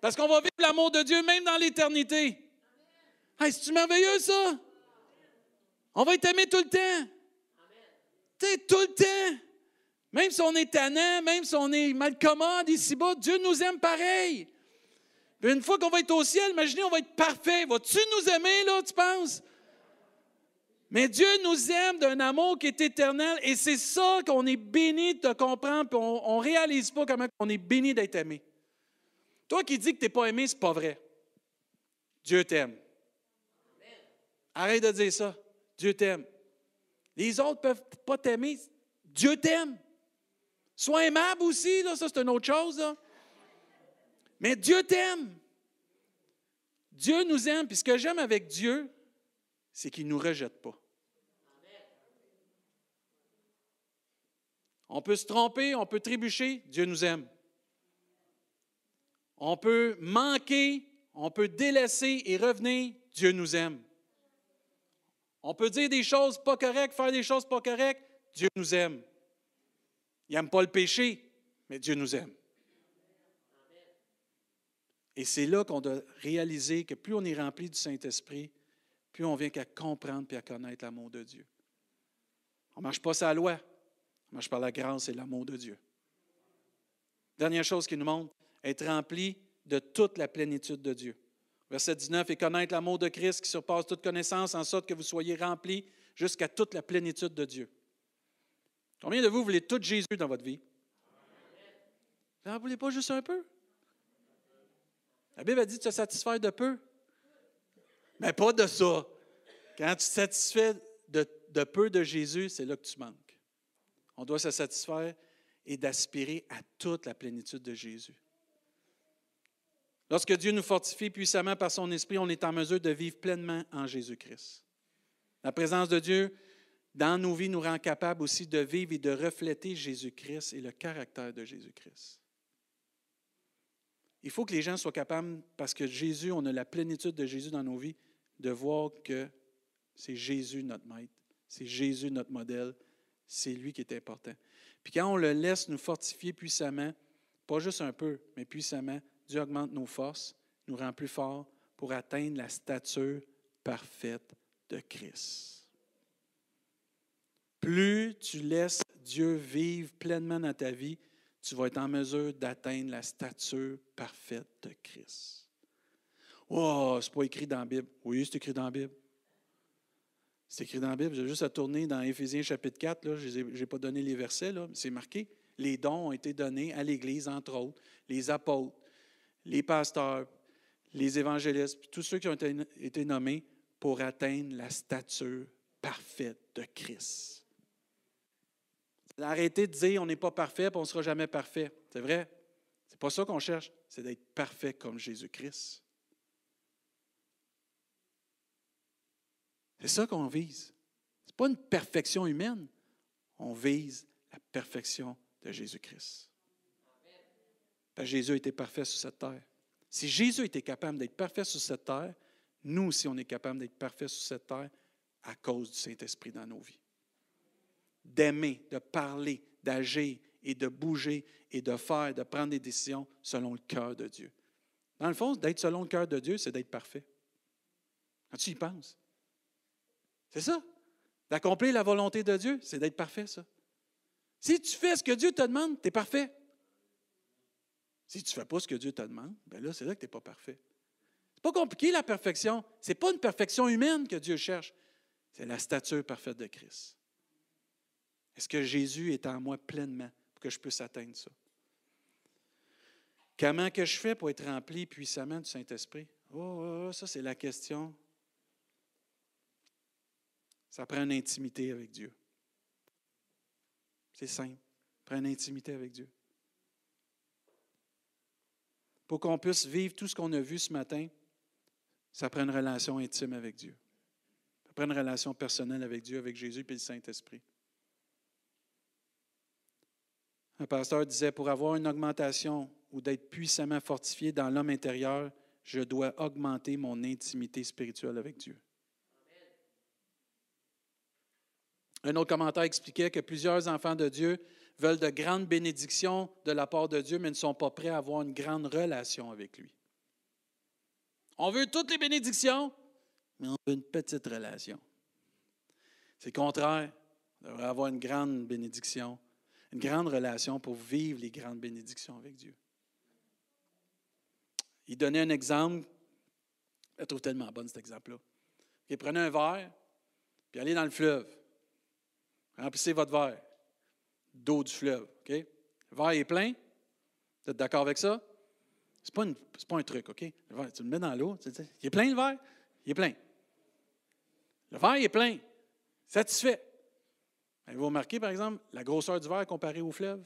Parce qu'on va vivre l'amour de Dieu même dans l'éternité. Hey, c'est-tu merveilleux, ça? On va être aimé tout le temps. Tout le temps. Même si on est tannant, même si on est mal commode ici-bas, Dieu nous aime pareil. une fois qu'on va être au ciel, imaginez, on va être parfait. Vas-tu nous aimer, là, tu penses? Mais Dieu nous aime d'un amour qui est éternel et c'est ça qu'on est béni de comprendre, puis on ne réalise pas comment on est béni d'être aimé. Toi qui dis que tu n'es pas aimé, ce n'est pas vrai. Dieu t'aime. Arrête de dire ça. Dieu t'aime. Les autres ne peuvent pas t'aimer. Dieu t'aime. Sois aimable aussi, là, ça c'est une autre chose. Mais Dieu t'aime. Dieu nous aime. Puis ce que j'aime avec Dieu, c'est qu'il ne nous rejette pas. On peut se tromper, on peut trébucher, Dieu nous aime. On peut manquer, on peut délaisser et revenir, Dieu nous aime. On peut dire des choses pas correctes, faire des choses pas correctes. Dieu nous aime. Il n'aime pas le péché, mais Dieu nous aime. Et c'est là qu'on doit réaliser que plus on est rempli du Saint-Esprit, plus on vient qu'à comprendre et à connaître l'amour de Dieu. On ne marche pas sa loi, on marche par la grâce et l'amour de Dieu. Dernière chose qui nous montre, être rempli de toute la plénitude de Dieu. Verset 19, et connaître l'amour de Christ qui surpasse toute connaissance, en sorte que vous soyez remplis jusqu'à toute la plénitude de Dieu. Combien de vous voulez tout Jésus dans votre vie? Vous n'en voulez pas juste un peu? La Bible a dit de se satisfaire de peu. Mais pas de ça. Quand tu te satisfais de, de peu de Jésus, c'est là que tu manques. On doit se satisfaire et d'aspirer à toute la plénitude de Jésus. Lorsque Dieu nous fortifie puissamment par son esprit, on est en mesure de vivre pleinement en Jésus-Christ. La présence de Dieu dans nos vies nous rend capables aussi de vivre et de refléter Jésus-Christ et le caractère de Jésus-Christ. Il faut que les gens soient capables, parce que Jésus, on a la plénitude de Jésus dans nos vies, de voir que c'est Jésus notre maître, c'est Jésus notre modèle, c'est lui qui est important. Puis quand on le laisse nous fortifier puissamment, pas juste un peu, mais puissamment, Dieu augmente nos forces, nous rend plus forts pour atteindre la stature parfaite de Christ. Plus tu laisses Dieu vivre pleinement dans ta vie, tu vas être en mesure d'atteindre la stature parfaite de Christ. Oh, c'est pas écrit dans la Bible. Oui, c'est écrit dans la Bible. C'est écrit dans la Bible. J'ai juste à tourner dans Éphésiens chapitre 4. Je n'ai pas donné les versets, là, mais c'est marqué. Les dons ont été donnés à l'Église, entre autres, les apôtres, les pasteurs, les évangélistes, tous ceux qui ont été nommés pour atteindre la stature parfaite de Christ. Arrêtez de dire on n'est pas parfait et on ne sera jamais parfait. C'est vrai. C'est pas ça qu'on cherche, c'est d'être parfait comme Jésus-Christ. C'est ça qu'on vise. Ce n'est pas une perfection humaine. On vise la perfection de Jésus-Christ. Jésus était parfait sur cette terre. Si Jésus était capable d'être parfait sur cette terre, nous aussi, on est capable d'être parfait sur cette terre à cause du Saint-Esprit dans nos vies. D'aimer, de parler, d'agir et de bouger et de faire, de prendre des décisions selon le cœur de Dieu. Dans le fond, d'être selon le cœur de Dieu, c'est d'être parfait. Quand tu y penses. C'est ça. D'accomplir la volonté de Dieu, c'est d'être parfait, ça. Si tu fais ce que Dieu te demande, tu es parfait. Si tu ne fais pas ce que Dieu te demande, bien là, c'est là que tu n'es pas parfait. C'est pas compliqué, la perfection. Ce n'est pas une perfection humaine que Dieu cherche. C'est la stature parfaite de Christ. Est-ce que Jésus est en moi pleinement pour que je puisse atteindre ça? Comment que je fais pour être rempli puissamment du Saint-Esprit? Oh, oh, oh, ça, c'est la question. Ça prend une intimité avec Dieu. C'est simple. Prends une intimité avec Dieu. Pour qu'on puisse vivre tout ce qu'on a vu ce matin, ça prend une relation intime avec Dieu. Prends une relation personnelle avec Dieu, avec Jésus et le Saint-Esprit. Un pasteur disait, pour avoir une augmentation ou d'être puissamment fortifié dans l'homme intérieur, je dois augmenter mon intimité spirituelle avec Dieu. Un autre commentaire expliquait que plusieurs enfants de Dieu veulent de grandes bénédictions de la part de Dieu, mais ne sont pas prêts à avoir une grande relation avec lui. On veut toutes les bénédictions, mais on veut une petite relation. C'est le contraire. On devrait avoir une grande bénédiction, une grande relation pour vivre les grandes bénédictions avec Dieu. Il donnait un exemple, je trouve tellement bon cet exemple-là. Il prenait un verre, puis allez dans le fleuve. Remplissez votre verre d'eau du fleuve. OK? Le verre est plein. Vous êtes d'accord avec ça? Ce n'est pas, pas, un truc, OK? Le tu le mets dans l'eau. Il est plein le verre? Il est plein. Le verre est plein. Satisfait. Avez-vous remarqué, par exemple, la grosseur du verre comparée au fleuve?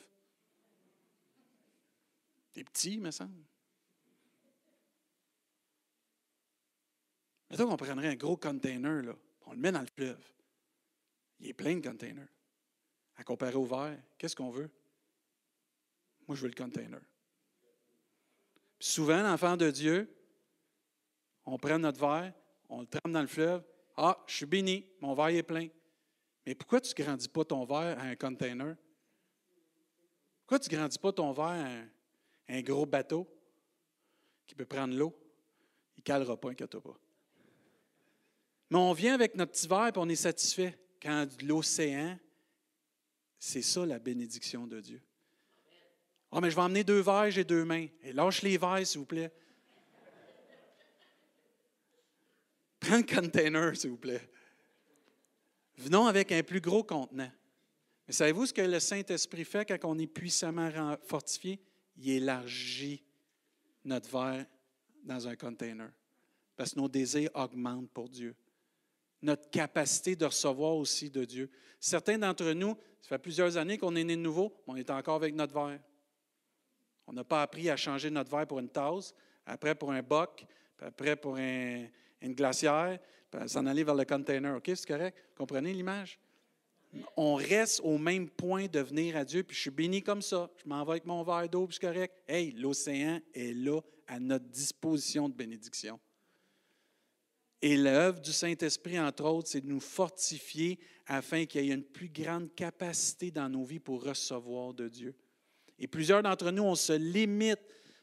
C'est petit, me semble. Mettons qu'on prendrait un gros container, là, on le met dans le fleuve. Il est plein de containers. À comparer au verre, qu'est-ce qu'on veut? Moi, je veux le container. souvent, l'enfant de Dieu, on prend notre verre, on le trempe dans le fleuve. Ah, je suis béni, mon verre est plein. Mais pourquoi tu ne grandis pas ton verre à un container? Pourquoi tu ne grandis pas ton verre à un, gros bateau qui peut prendre l'eau? Il ne calera pas, inquiète pas. Mais on vient avec notre petit verre et on est satisfait quand l'océan, c'est ça la bénédiction de Dieu. oh, mais je vais emmener deux verres, j'ai deux mains. Et lâche les verres, s'il vous plaît. Prends le container, s'il vous plaît. Venons avec un plus gros contenant. Mais savez-vous ce que le Saint-Esprit fait quand on est puissamment fortifié? Il élargit notre verre dans un container. Parce que nos désirs augmentent pour Dieu notre capacité de recevoir aussi de Dieu. Certains d'entre nous, ça fait plusieurs années qu'on est né de nouveau, mais on est encore avec notre verre. On n'a pas appris à changer notre verre pour une tasse, après pour un boc, après pour une glacière, puis s'en aller vers le container. OK, c'est correct? Comprenez l'image? On reste au même point de venir à Dieu, puis je suis béni comme ça. Je m'en vais avec mon verre d'eau, puis c'est correct. Hey, l'océan est là à notre disposition de bénédiction. Et l'œuvre du Saint-Esprit, entre autres, c'est de nous fortifier afin qu'il y ait une plus grande capacité dans nos vies pour recevoir de Dieu. Et plusieurs d'entre nous, on se limite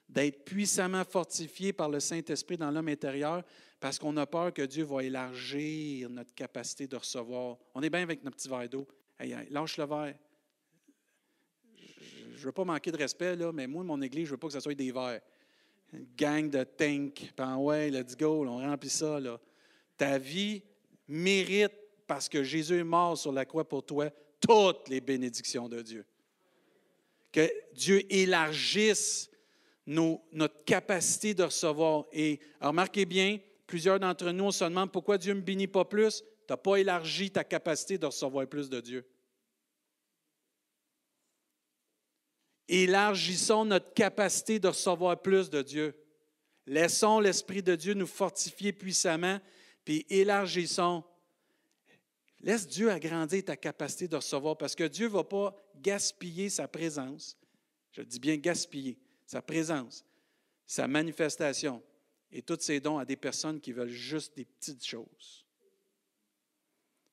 d'être puissamment fortifiés par le Saint-Esprit dans l'homme intérieur parce qu'on a peur que Dieu va élargir notre capacité de recevoir. On est bien avec notre petit verre d'eau. Lâche le verre. je ne veux pas manquer de respect, là, mais moi, mon église, je ne veux pas que ce soit des verres. Une gang de tank. Ben ouais, let's go, on remplit ça. Là. Ta vie mérite, parce que Jésus est mort sur la croix pour toi, toutes les bénédictions de Dieu. Que Dieu élargisse notre capacité de recevoir. Et remarquez bien, plusieurs d'entre nous, on se demande pourquoi Dieu ne me bénit pas plus. Tu n'as pas élargi ta capacité de recevoir plus de Dieu. Élargissons notre capacité de recevoir plus de Dieu. Laissons l'Esprit de Dieu nous fortifier puissamment, puis élargissons. Laisse Dieu agrandir ta capacité de recevoir, parce que Dieu ne va pas gaspiller sa présence. Je dis bien gaspiller sa présence, sa manifestation et tous ses dons à des personnes qui veulent juste des petites choses.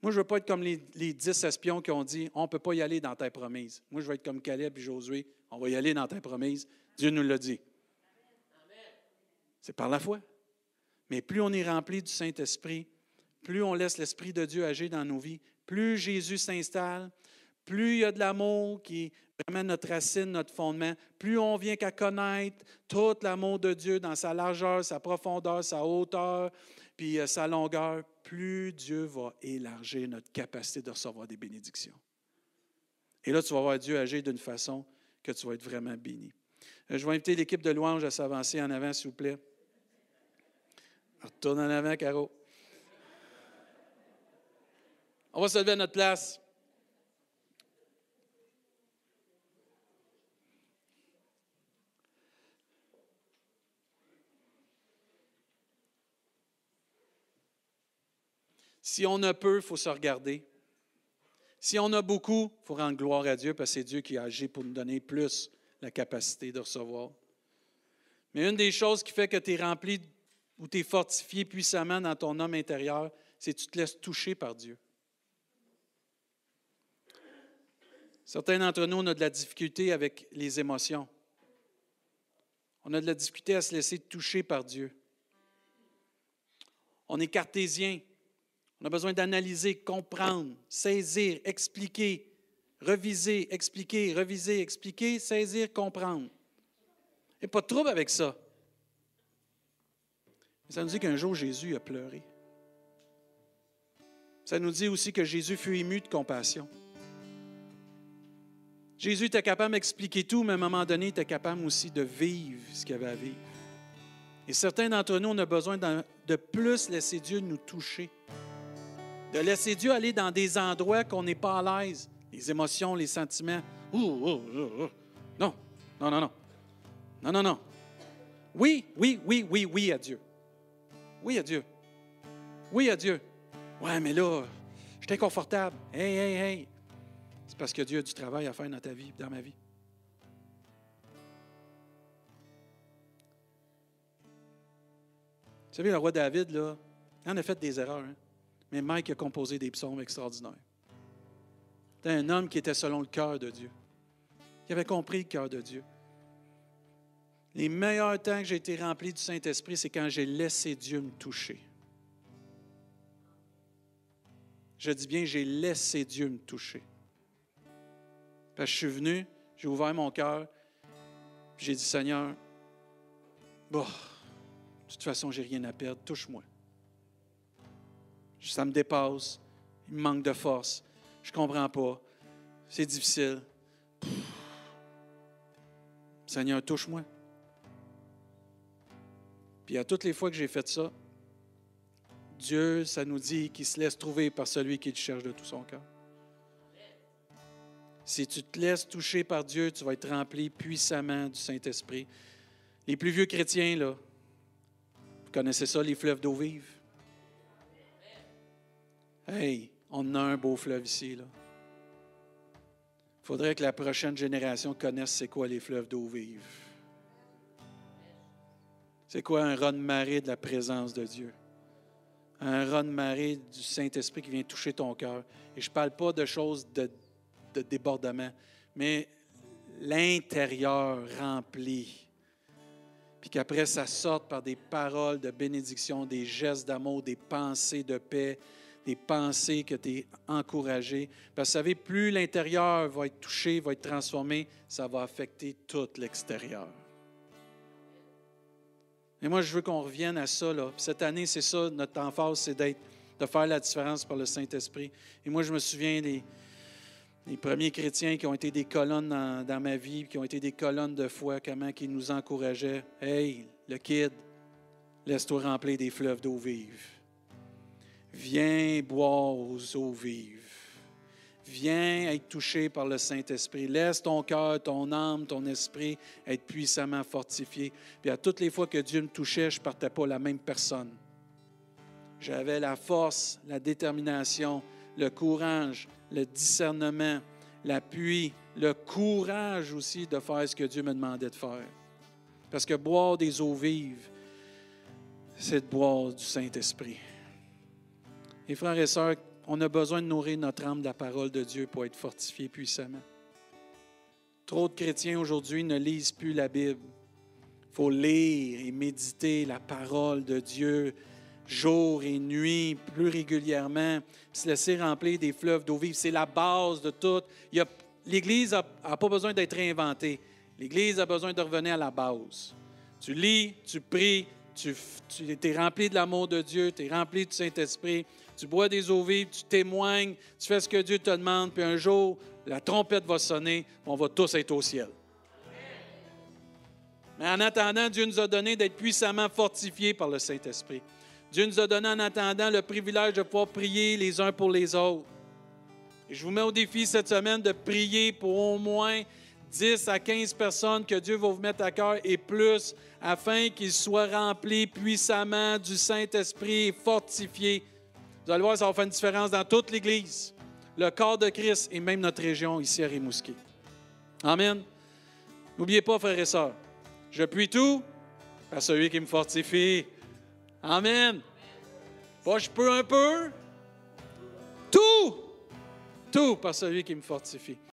Moi, je ne veux pas être comme les, dix espions qui ont dit On ne peut pas y aller dans ta promise. Moi, je veux être comme Caleb et Josué On va y aller dans ta promise. Dieu nous l'a dit. C'est par la foi. Mais plus on est rempli du Saint-Esprit, plus on laisse l'Esprit de Dieu agir dans nos vies, plus Jésus s'installe, plus il y a de l'amour qui notre racine, notre fondement, plus on vient qu'à connaître tout l'amour de Dieu dans sa largeur, sa profondeur, sa hauteur, puis euh, sa longueur, plus Dieu va élargir notre capacité de recevoir des bénédictions. Et là, tu vas voir Dieu agir d'une façon que tu vas être vraiment béni. Euh, je vais inviter l'équipe de louange à s'avancer en avant, s'il vous plaît. Retourne en avant, Caro. On va se lever à notre place. Si on a peu, il faut se regarder. Si on a beaucoup, il faut rendre gloire à Dieu parce que c'est Dieu qui a agi pour nous donner plus la capacité de recevoir. Mais une des choses qui fait que tu es rempli ou tu es fortifié puissamment dans ton homme intérieur, c'est que tu te laisses toucher par Dieu. Certains d'entre nous, on a de la difficulté avec les émotions. On a de la difficulté à se laisser toucher par Dieu. On est cartésien. On a besoin d'analyser, comprendre, saisir, expliquer, reviser, expliquer, reviser, expliquer, saisir, comprendre. Et pas de trouble avec ça. Mais ça nous dit qu'un jour Jésus a pleuré. Ça nous dit aussi que Jésus fut ému de compassion. Jésus était capable d'expliquer tout, mais à un moment donné, il était capable aussi de vivre ce qu'il avait à vivre. Et certains d'entre nous, on a besoin de plus laisser Dieu nous toucher de laisser Dieu aller dans des endroits qu'on n'est pas à l'aise, les émotions, les sentiments. Non, non, non, non. Non, non, non. Oui, oui, oui, oui, oui à Dieu. Oui à Dieu. Oui à Dieu. Ouais, mais là, je suis inconfortable. Hey, hey, hey. C'est parce que Dieu a du travail à faire dans ta vie, dans ma vie. Vous savez, le roi David, là, il en a fait des erreurs. Hein? Mais Mike a composé des psaumes extraordinaires. C'était un homme qui était selon le cœur de Dieu. qui avait compris le cœur de Dieu. Les meilleurs temps que j'ai été rempli du Saint-Esprit, c'est quand j'ai laissé Dieu me toucher. Je dis bien, j'ai laissé Dieu me toucher. Parce que je suis venu, j'ai ouvert mon cœur, j'ai dit, Seigneur, bon, de toute façon, j'ai rien à perdre, touche-moi ça me dépasse, il me manque de force, je ne comprends pas, c'est difficile. Seigneur, touche-moi. Puis à toutes les fois que j'ai fait ça, Dieu, ça nous dit qu'il se laisse trouver par celui qui te cherche de tout son cœur. Si tu te laisses toucher par Dieu, tu vas être rempli puissamment du Saint-Esprit. Les plus vieux chrétiens, là, vous connaissez ça, les fleuves d'eau vive? Hey, on a un beau fleuve ici. Il faudrait que la prochaine génération connaisse c'est quoi les fleuves d'eau vive. C'est quoi un raz de marée de la présence de Dieu? Un raz de marée du Saint-Esprit qui vient toucher ton cœur. Et je ne parle pas de choses de, de débordement, mais l'intérieur rempli. Puis qu'après, ça sorte par des paroles de bénédiction, des gestes d'amour, des pensées de paix, des pensées que tu es encouragé. Parce que vous savez, plus l'intérieur va être touché, va être transformé, ça va affecter tout l'extérieur. Et moi, je veux qu'on revienne à ça. Là. Cette année, c'est ça, notre emphase, c'est de faire la différence par le Saint-Esprit. Et moi, je me souviens des, premiers chrétiens qui ont été des colonnes dans, ma vie, qui ont été des colonnes de foi, comment ils nous encourageaient. Hey, le kid, laisse-toi remplir des fleuves d'eau vive. Viens boire aux eaux vives. Viens être touché par le Saint-Esprit. Laisse ton cœur, ton âme, ton esprit être puissamment fortifié. Puis à toutes les fois que Dieu me touchait, je ne partais pas la même personne. J'avais la force, la détermination, le courage, le discernement, l'appui, le courage aussi de faire ce que Dieu me demandait de faire. Parce que boire des eaux vives, c'est de boire du Saint-Esprit. Et frères et sœurs, on a besoin de nourrir notre âme de la parole de Dieu pour être fortifié puissamment. Trop de chrétiens aujourd'hui ne lisent plus la Bible. Il faut lire et méditer la parole de Dieu jour et nuit, plus régulièrement, se laisser remplir des fleuves d'eau vive. C'est la base de tout. L'Église n'a pas besoin d'être réinventée. L'Église a besoin de revenir à la base. Tu lis, tu pries, tu, tu es rempli de l'amour de Dieu, tu es rempli du Saint-Esprit, tu bois des eaux vives, tu témoignes, tu fais ce que Dieu te demande, puis un jour, la trompette va sonner, on va tous être au ciel. Mais en attendant, Dieu nous a donné d'être puissamment fortifiés par le Saint-Esprit. Dieu nous a donné en attendant le privilège de pouvoir prier les uns pour les autres. Et je vous mets au défi cette semaine de prier pour au moins 10 à 15 personnes que Dieu va vous mettre à cœur et plus, afin qu'ils soient remplis puissamment du Saint-Esprit et fortifiés. Vous allez voir, ça va faire une différence dans toute l'Église, le corps de Christ et même notre région ici à Rimouski. Amen. N'oubliez pas, frères et sœurs, je puis tout à celui qui me fortifie. Amen. Pas je peux un peu? Tout. Tout par celui qui me fortifie.